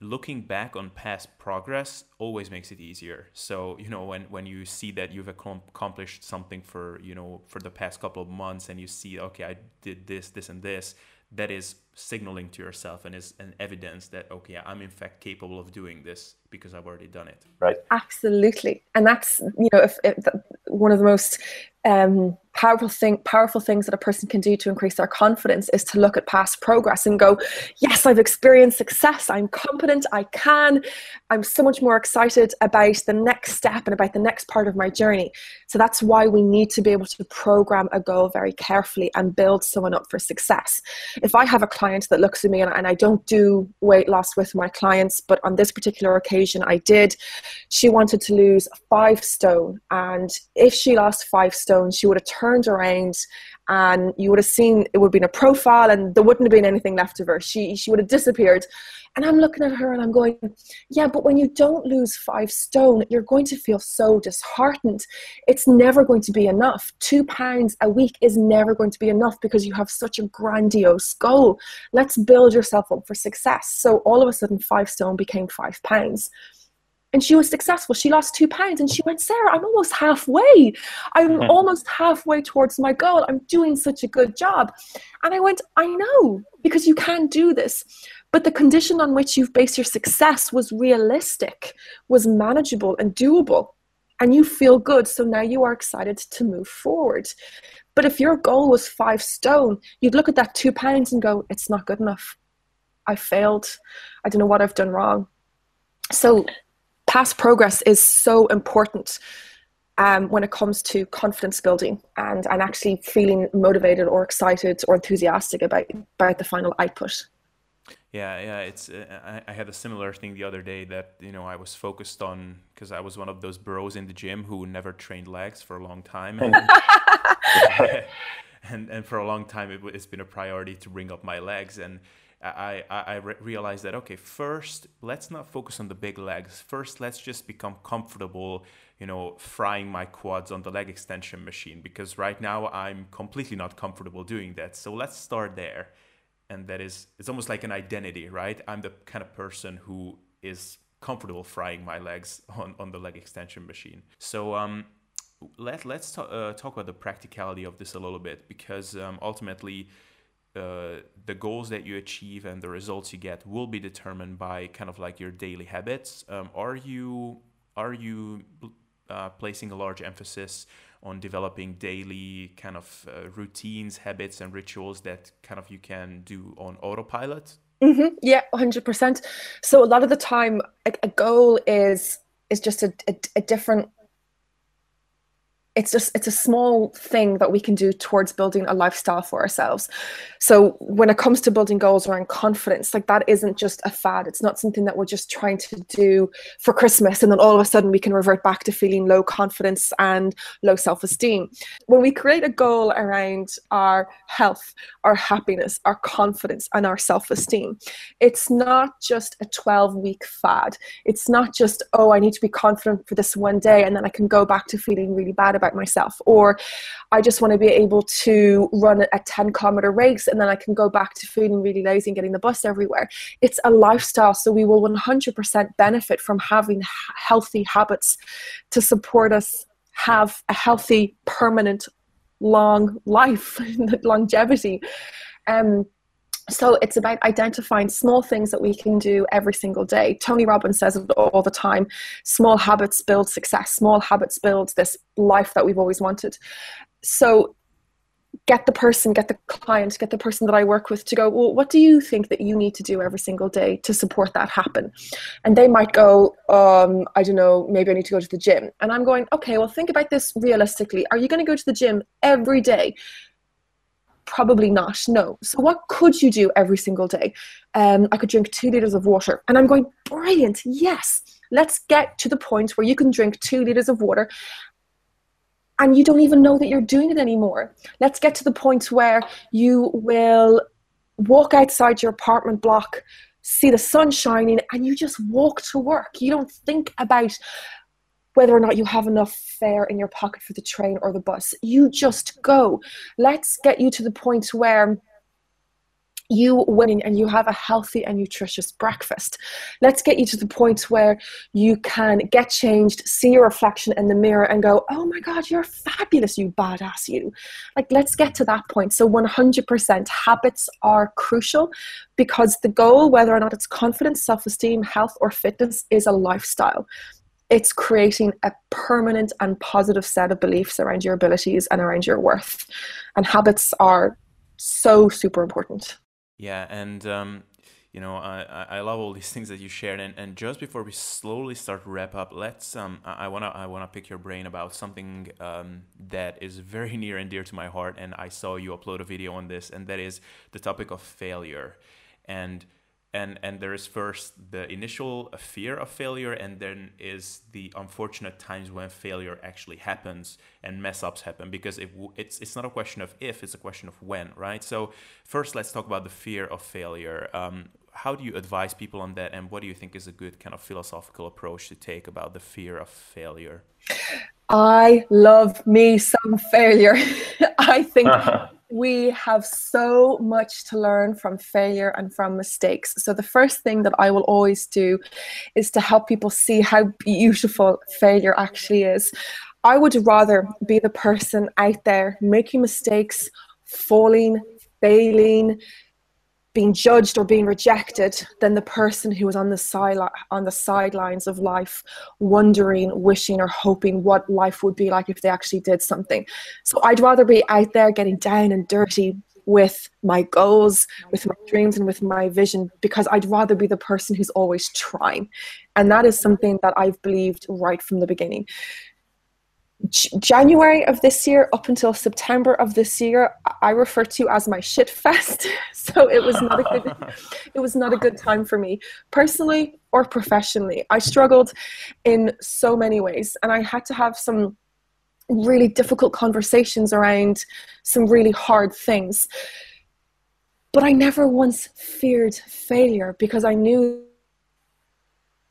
looking back on past progress always makes it easier. So you know when when you see that you've accomplished something for you know for the past couple of months and you see okay I did this this and this that is signaling to yourself and is an evidence that okay i'm in fact capable of doing this because i've already done it. Right. Absolutely. And that's you know if, if one of the most um, powerful thing powerful things that a person can do to increase their confidence is to look at past progress and go yes i've experienced success. I'm competent i can. I'm so much more excited about the next step and about the next part of my journey. So that's why we need to be able to program a goal very carefully and build someone up for success. If i have a client that looks at me and, and i don't do weight loss with my clients but on this particular occasion i did she wanted to lose five stone. And if she lost five stone she would have turned around and you would have seen it would have been a profile and there wouldn't have been anything left of her. She she would have disappeared. And I'm looking at her and I'm going, yeah, but when you don't lose five stone, you're going to feel so disheartened. It's never going to be enough. Two pounds a week is never going to be enough because you have such a grandiose goal. Let's build yourself up for success. So all of a sudden, five stone became five pounds and she was successful. She lost two pounds and she went, Sarah, I'm almost halfway. I'm almost halfway towards my goal. I'm doing such a good job. And I went, I know, because you can do this. But the condition on which you've based your success was realistic, was manageable and doable. And you feel good. So now you are excited to move forward. But if your goal was five stone, you'd look at that two pounds and go, it's not good enough. I failed. I don't know what I've done wrong. So past progress is so important um, when it comes to confidence building and, and actually feeling motivated or excited or enthusiastic about, about the final output. Yeah, yeah, it's. Uh, I, I, had a similar thing the other day that you know I was focused on because I was one of those bros in the gym who never trained legs for a long time, and and, and, for a long time it, has been a priority to bring up my legs, and I I, I re- realized that okay, first let's not focus on the big legs. First, let's just become comfortable, you know, frying my quads on the leg extension machine because right now I'm completely not comfortable doing that. So let's start there and that is it's almost like an identity right i'm the kind of person who is comfortable frying my legs on, on the leg extension machine so um, let, let's t- uh, talk about the practicality of this a little bit because um, ultimately uh, the goals that you achieve and the results you get will be determined by kind of like your daily habits um, are you are you uh, placing a large emphasis on developing daily kind of uh, routines, habits, and rituals that kind of you can do on autopilot? Mm-hmm. Yeah, hundred percent. So a lot of the time, a, a goal is is just a, a, a different it's just it's a small thing that we can do towards building a lifestyle for ourselves. So when it comes to building goals around confidence like that isn't just a fad. It's not something that we're just trying to do for christmas and then all of a sudden we can revert back to feeling low confidence and low self-esteem. When we create a goal around our health our happiness our confidence and our self-esteem it's not just a 12 week fad. It's not just oh i need to be confident for this one day and then i can go back to feeling really bad about myself or i just want to be able to run a 10 kilometer race and then i can go back to feeling really lazy and getting the bus everywhere. It's a lifestyle so we will 100% benefit from having healthy habits to support us have a healthy permanent long life longevity. Um, so it's about identifying small things that we can do every single day. Tony Robbins says it all the time small habits build success, small habits build this life that we've always wanted. So get the person, get the client, get the person that I work with to go, well, what do you think that you need to do every single day to support that happen? And they might go, um, I don't know, maybe I need to go to the gym. And I'm going, okay, well, think about this realistically. Are you going to go to the gym every day? Probably not. No. So what could you do every single day? Um, I could drink two liters of water. And I'm going, brilliant. Yes. Let's get to the point where you can drink two liters of water and you don't even know that you're doing it anymore. Let's get to the point where you will walk outside your apartment block, see the sun shining, and you just walk to work. You don't think about whether or not you have enough fare in your pocket for the train or the bus. You just go. Let's get you to the point where you winning and you have a healthy and nutritious breakfast. Let's get you to the point where you can get changed, see your reflection in the mirror, and go, Oh my God, you're fabulous, you badass, you. Like, let's get to that point. So, 100% habits are crucial because the goal, whether or not it's confidence, self esteem, health, or fitness, is a lifestyle it's creating a permanent and positive set of beliefs around your abilities and around your worth. And habits are so super important. Yeah, and um, you know, I, I love all these things that you shared. And, and just before we slowly start wrap up, let's um, I wanna I wanna pick your brain about something um, that is very near and dear to my heart. And I saw you upload a video on this, and that is the topic of failure. And and and there is first the initial fear of failure and then is the unfortunate times when failure actually happens and mess ups happen because it, it's it's not a question of if it's a question of when right? So first let's talk about the fear of failure. Um, how do you advise people on that and what do you think is a good kind of philosophical approach to take about the fear of failure? I love me some failure. I think we have so much to learn from failure and from mistakes. So, the first thing that I will always do is to help people see how beautiful failure actually is. I would rather be the person out there making mistakes, falling, failing, being judged or being rejected than the person who was on the side on the sidelines of life wondering wishing or hoping what life would be like if they actually did something. So i'd rather be out there getting down and dirty with my goals with my dreams and with my vision because i'd rather be the person who's always trying. And that is something that i've believed right from the beginning January of this year up until September of this year, I refer to as my shit fest. so it was not a good, it was not a good time for me personally or professionally. I struggled in so many ways, and I had to have some really difficult conversations around some really hard things. But I never once feared failure because I knew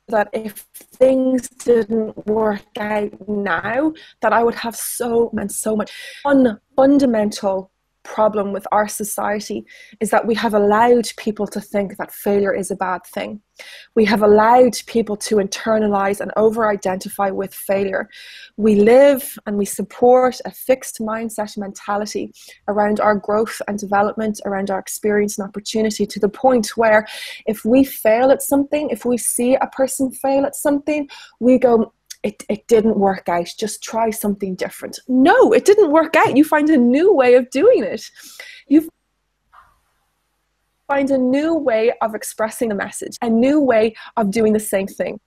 that if things didn't work out now, that I would have so and so much one fundamental problem with our society is that we have allowed people to think that failure is a bad thing. We have allowed people to internalize and over identify with failure. We live and we support a fixed mindset mentality around our growth and development, around our experience and opportunity to the point where if we fail at something, if we see a person fail at something, we go, it, it didn't work out. Just try something different. No it didn't work out. You find a new way of doing it. You find a new way of expressing a message a new way of doing the same thing.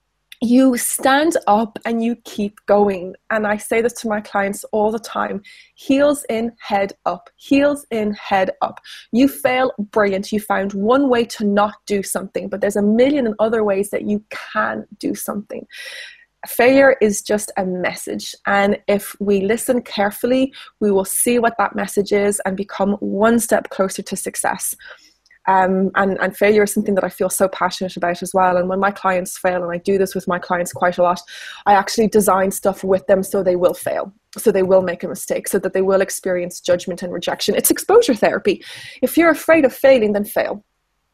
You stand up and you keep going. And I say this to my clients all the time. Heels in, head up, heels in, head up. You fail, brilliant. You found one way to not do something, but there's a million and other ways that you can do something failure is just a message. And if we listen carefully, we will see what that message is and become one step closer to success. Um, and, and failure is something that I feel so passionate about as well. And when my clients fail, and I do this with my clients quite a lot, I actually design stuff with them so they will fail, so they will make a mistake, so that they will experience judgment and rejection. It's exposure therapy. If you're afraid of failing, then fail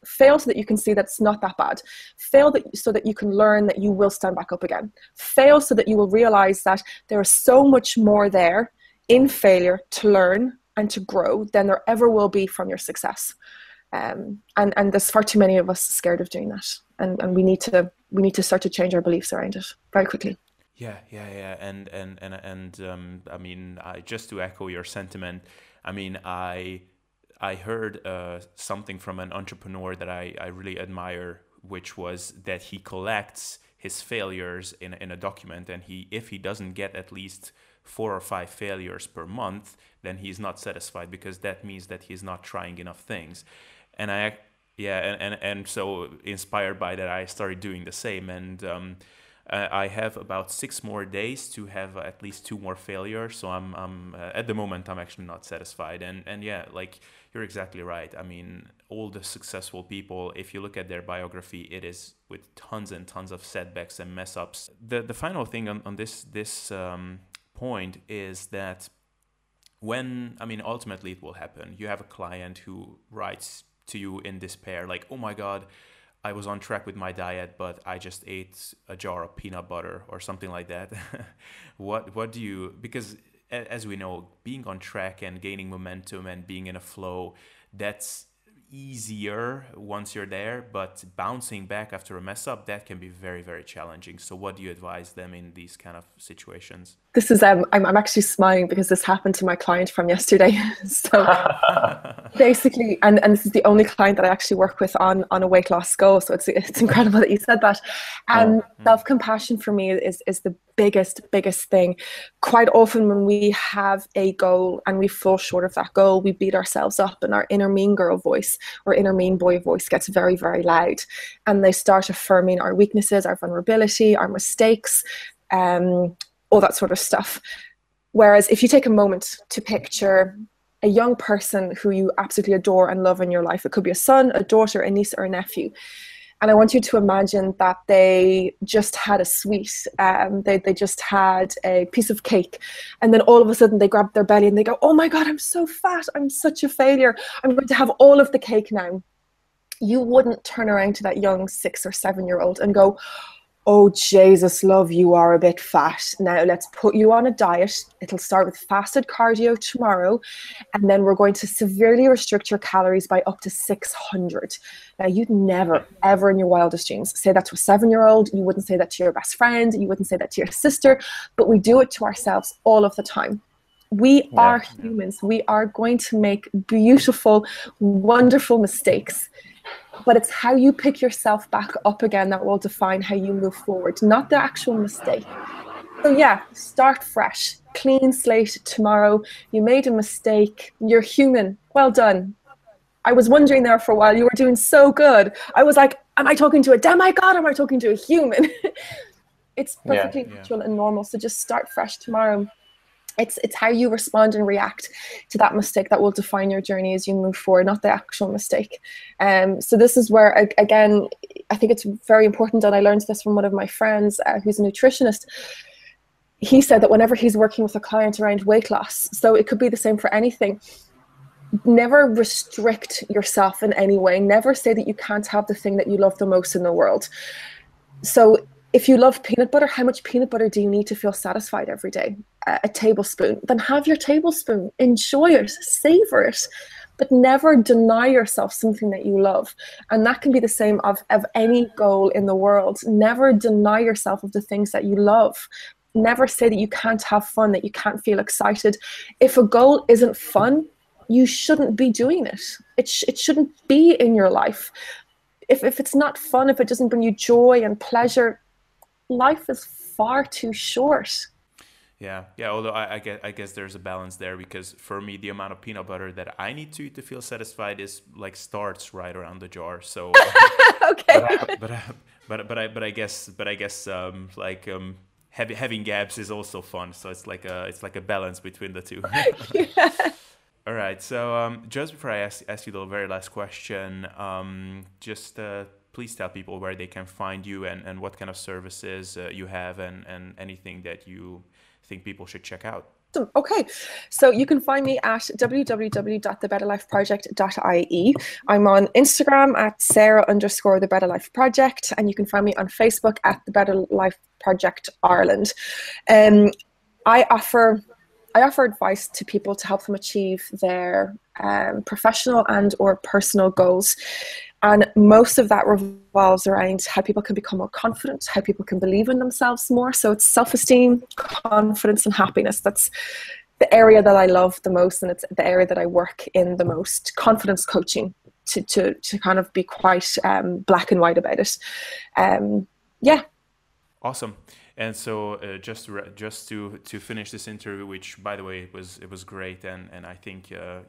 fail so that you can see that's not that bad. Fail that, so that you can learn that you will stand back up again. Fail so that you will realize that there is so much more there in failure to learn and to grow than there ever will be from your success. Um, and and there's far too many of us scared of doing that. And and we need to we need to start to change our beliefs around it very quickly. Yeah yeah yeah. And and and and um, i mean I, just to echo your sentiment i mean i I heard uh, something from an entrepreneur that I, I really admire, which was that he collects his failures in, in a document and he if he doesn't get at least four or five failures per month then he's not satisfied because that means that he's not trying enough things and i yeah and, and, and so inspired by that i started doing the same and um, I have about six more days to have at least two more failures. So I'm, I'm uh, at the moment I'm actually not satisfied. And and yeah, like you're exactly right. I mean, all the successful people, if you look at their biography, it is with tons and tons of setbacks and mess ups. The the final thing on on this this um, point is that when I mean ultimately it will happen. You have a client who writes to you in despair, like, oh my god I was on track with my diet, but I just ate a jar of peanut butter or something like that. what what do you because as we know, being on track and gaining momentum and being in a flow, that's easier once you're there, but bouncing back after a mess up that can be very very challenging. So what do you advise them in these kind of situations? This is um, I'm I'm actually smiling because this happened to my client from yesterday. so basically, and and this is the only client that I actually work with on on a weight loss goal. So it's it's incredible that you said that. And um, mm-hmm. self compassion for me is is the biggest biggest thing. Quite often when we have a goal and we fall short of that goal, we beat ourselves up, and our inner mean girl voice or inner mean boy voice gets very very loud, and they start affirming our weaknesses, our vulnerability, our mistakes. Um, all that sort of stuff. Whereas if you take a moment to picture a young person who you absolutely adore and love in your life, it could be a son, a daughter, a niece, or a nephew. And I want you to imagine that they just had a sweet, um, they, they just had a piece of cake. And then all of a sudden they grab their belly and they go, Oh my God, I'm so fat. I'm such a failure. I'm going to have all of the cake now. You wouldn't turn around to that young six or seven year old and go, oh jesus love you are a bit fat. Now let's put you on a diet. It'll start with fasted cardio tomorrow and then we're going to severely restrict your calories by up to 600 now you'd never ever in your wildest dreams say that to a seven year old you wouldn't say that to your best friend. You wouldn't say that to your sister. But we do it to ourselves all of the time. We yeah. are humans. We are going to make beautiful wonderful mistakes but it's how you pick yourself back up again that will define how you move forward, not the actual mistake. So, yeah, start fresh. clean slate tomorrow. You made a mistake. You're human. Well done. I was wondering there for a while. You were doing so good. I was like, am I talking to a demigod? Am I talking to a human? it's perfectly yeah, natural and normal. So just start fresh tomorrow. It's it's how you respond and react to that mistake that will define your journey as you move forward, not the actual mistake. Um, so this is where again, I think it's very important, and I learned this from one of my friends uh, who's a nutritionist he said that whenever he's working with a client around weight loss, so it could be the same for anything, never restrict yourself in any way. Never say that you can't have the thing that you love the most in the world. So if you love peanut butter, how much peanut butter do you need to feel satisfied every day? A, tablespoon. Then have your tablespoon. Enjoy it, savor it, but never deny yourself something that you love. And that can be the same of, of any goal in the world. Never deny yourself of the things that you love. Never say that you can't have fun, that you can't feel excited. If a goal isn't fun, you shouldn't be doing it. It, sh- it shouldn't be in your life. If, if it's not fun, if it doesn't bring you joy and pleasure, life is far too short. Yeah, yeah. Although I, I, guess I guess there's a balance there because for me, the amount of peanut butter that I need to eat to feel satisfied is like starts right around the jar. So okay. But but but but I but I guess but I guess um, like um, having having gaps is also fun. So it's like a it's like a balance between the two. yeah. All right. So um, just before I ask, ask you the very last question, um, just uh, please tell people where they can find you and, and what kind of services uh, you have and, and anything that you think people should check out. Okay, so you can find me at www.thebetterlifeproject.ie. I'm on Instagram at Sarah underscore the Better Life Project, and you can find me on Facebook at the Better Life Project Ireland. Um, I offer I offer advice to people to help them achieve their um, professional and or personal goals. And most of that revolves around how people can become more confident, how people can believe in themselves more. So it's self esteem, confidence, and happiness. That's the area that I love the most, and it's the area that I work in the most. Confidence coaching to, to, to kind of be quite um, black and white about it. Um, yeah. Awesome. And so, uh, just to just to to finish this interview, which by the way it was it was great, and and I think. Uh,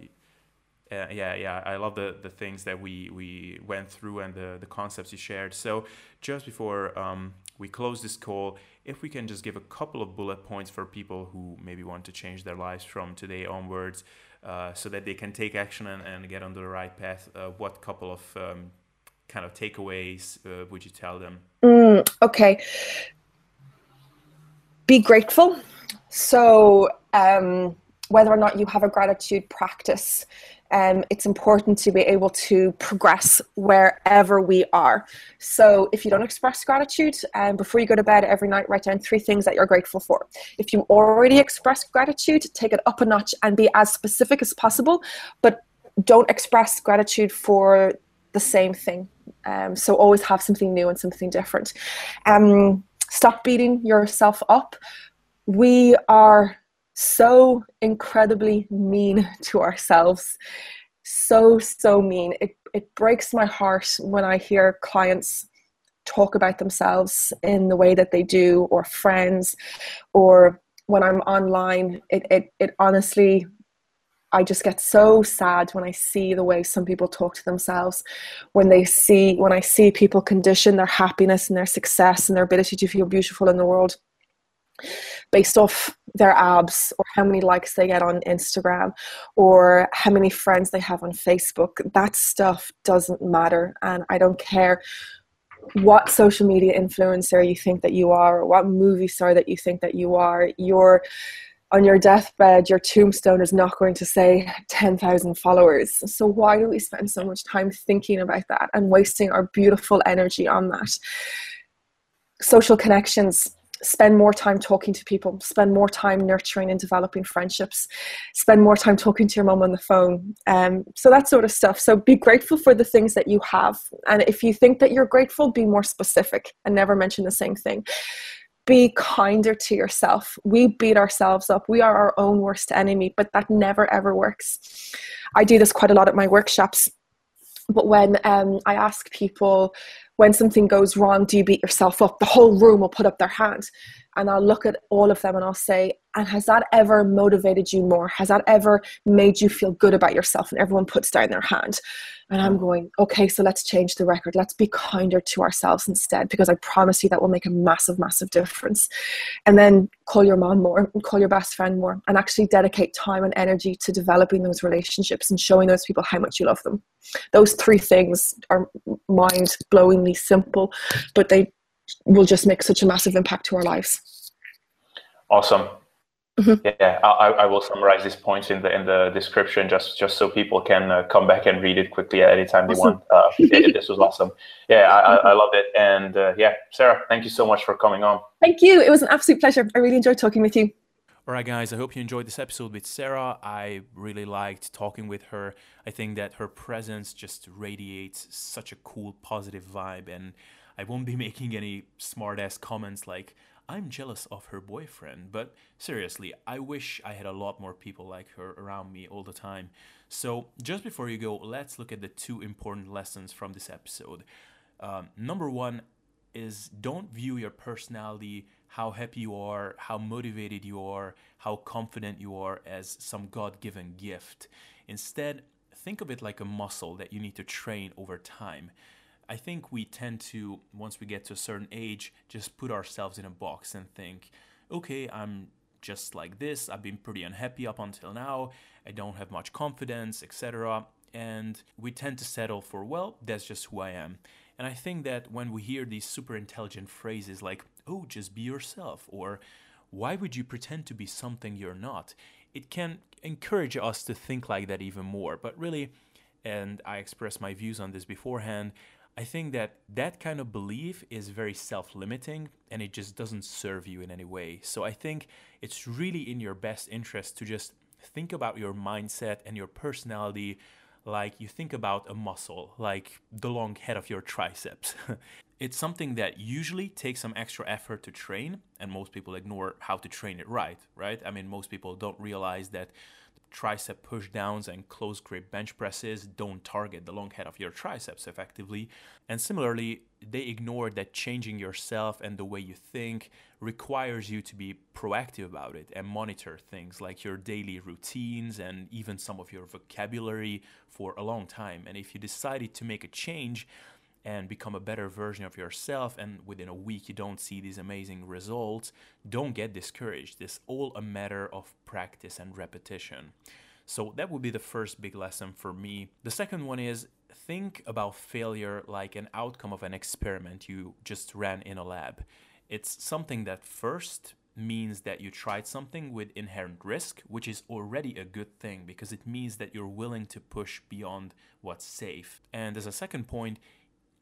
uh, yeah, yeah, I love the, the things that we, we went through and the, the concepts you shared. So, just before um, we close this call, if we can just give a couple of bullet points for people who maybe want to change their lives from today onwards uh, so that they can take action and, and get on the right path, uh, what couple of um, kind of takeaways uh, would you tell them? Mm, okay be grateful. So, um, whether or not you have a gratitude practice, um, it's important to be able to progress wherever we are. So, if you don't express gratitude, um, before you go to bed every night, write down three things that you're grateful for. If you already express gratitude, take it up a notch and be as specific as possible, but don't express gratitude for the same thing. Um, so, always have something new and something different. Um, Stop beating yourself up. We are so incredibly mean to ourselves. So, so mean. It, it breaks my heart when I hear clients talk about themselves in the way that they do, or friends, or when I'm online. It, it, it honestly I just get so sad when I see the way some people talk to themselves, when they see when I see people condition their happiness and their success and their ability to feel beautiful in the world based off their abs or how many likes they get on Instagram or how many friends they have on Facebook. That stuff doesn't matter and I don't care what social media influencer you think that you are or what movie star that you think that you are. You're on your deathbed, your tombstone is not going to say 10,000 followers. So, why do we spend so much time thinking about that and wasting our beautiful energy on that? Social connections. Spend more time talking to people, spend more time nurturing and developing friendships, spend more time talking to your mom on the phone. Um, so, that sort of stuff. So, be grateful for the things that you have. And if you think that you're grateful, be more specific and never mention the same thing be kinder to yourself. We beat ourselves up. We are our own worst enemy, but that never ever works. I do this quite a lot at my workshops. But when um, I ask people when something goes wrong, do you beat yourself up? The whole room will put up their hand. And I'll look at all of them and I'll say, and has that ever motivated you more? Has that ever made you feel good about yourself? And everyone puts down their hand. And I'm going, okay, so let's change the record. Let's be kinder to ourselves instead, because I promise you that will make a massive, massive difference. And then call your mom more, and call your best friend more, and actually dedicate time and energy to developing those relationships and showing those people how much you love them. Those three things are mind blowingly simple, but they will just make such a massive impact to our lives. Awesome. Mm-hmm. Yeah, I, I, will summarize these points in the in the description just just so people can uh, come back and read it quickly at any time they want. Uh, it, this was awesome. Yeah, I, I loved it, and uh, yeah, Sarah, thank you so much for coming on. Thank you. It was an absolute pleasure. I really enjoyed talking with you. All right, guys, I hope you enjoyed this episode with Sarah. I really liked talking with her. I think that her presence just radiates such a cool, positive vibe, and I won't be making any smart ass comments like, I'm jealous of her boyfriend. But seriously, I wish I had a lot more people like her around me all the time. So, just before you go, let's look at the two important lessons from this episode. Um, number one is don't view your personality, how happy you are, how motivated you are, how confident you are as some God given gift. Instead, think of it like a muscle that you need to train over time. I think we tend to, once we get to a certain age, just put ourselves in a box and think, okay, I'm just like this. I've been pretty unhappy up until now. I don't have much confidence, etc. And we tend to settle for, well, that's just who I am. And I think that when we hear these super intelligent phrases like, oh, just be yourself, or why would you pretend to be something you're not? It can encourage us to think like that even more. But really, and I expressed my views on this beforehand, I think that that kind of belief is very self limiting and it just doesn't serve you in any way. So I think it's really in your best interest to just think about your mindset and your personality like you think about a muscle, like the long head of your triceps. it's something that usually takes some extra effort to train, and most people ignore how to train it right, right? I mean, most people don't realize that tricep push downs and close grip bench presses don't target the long head of your triceps effectively. And similarly, they ignore that changing yourself and the way you think requires you to be proactive about it and monitor things like your daily routines and even some of your vocabulary for a long time. And if you decided to make a change, and become a better version of yourself and within a week you don't see these amazing results don't get discouraged. It's all a matter of practice and repetition. So that would be the first big lesson for me. The second one is think about failure like an outcome of an experiment you just ran in a lab. It's something that first means that you tried something with inherent risk, which is already a good thing because it means that you're willing to push beyond what's safe. And as a second point,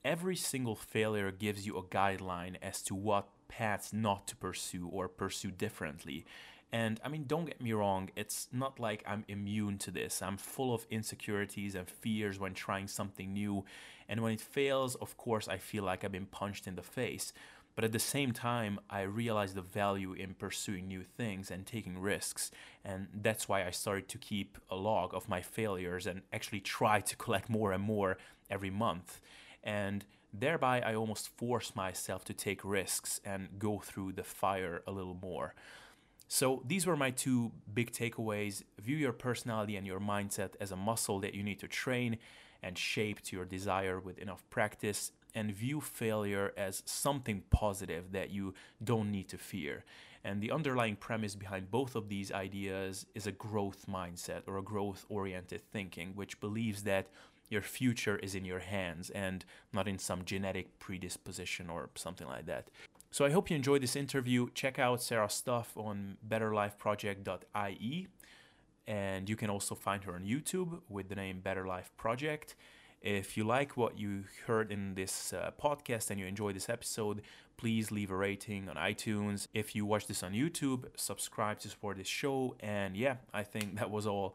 every single failure gives you a guideline as to what paths not to pursue or pursue differently. And I mean, don't get me wrong, it's not like I'm immune to this. I'm full of insecurities and fears when trying something new. And when it fails, of course, I feel like I've been punched in the face. But at the same time, I realize the value in pursuing new things and taking risks. And that's why I started to keep a log of my failures and actually try to collect more and more every month and thereby I almost force myself to take risks and go through the fire a little more. So these were my two big takeaways. View your personality and your mindset as a muscle that you need to train and shape to your desire with enough practice and view failure as something positive that you don't need to fear. And the underlying premise behind both of these ideas is a growth mindset or a growth oriented thinking, which believes that your future is in your hands and not in some genetic predisposition or something like that. So I hope you enjoyed this interview. Check out Sarah's stuff on betterlifeproject.ie and you can also find her on YouTube with the name Better Life Project. If you like what you heard in this uh, podcast and you enjoy this episode, please leave a rating on iTunes. If you watch this on YouTube, subscribe to support this show. And yeah, I think that was all.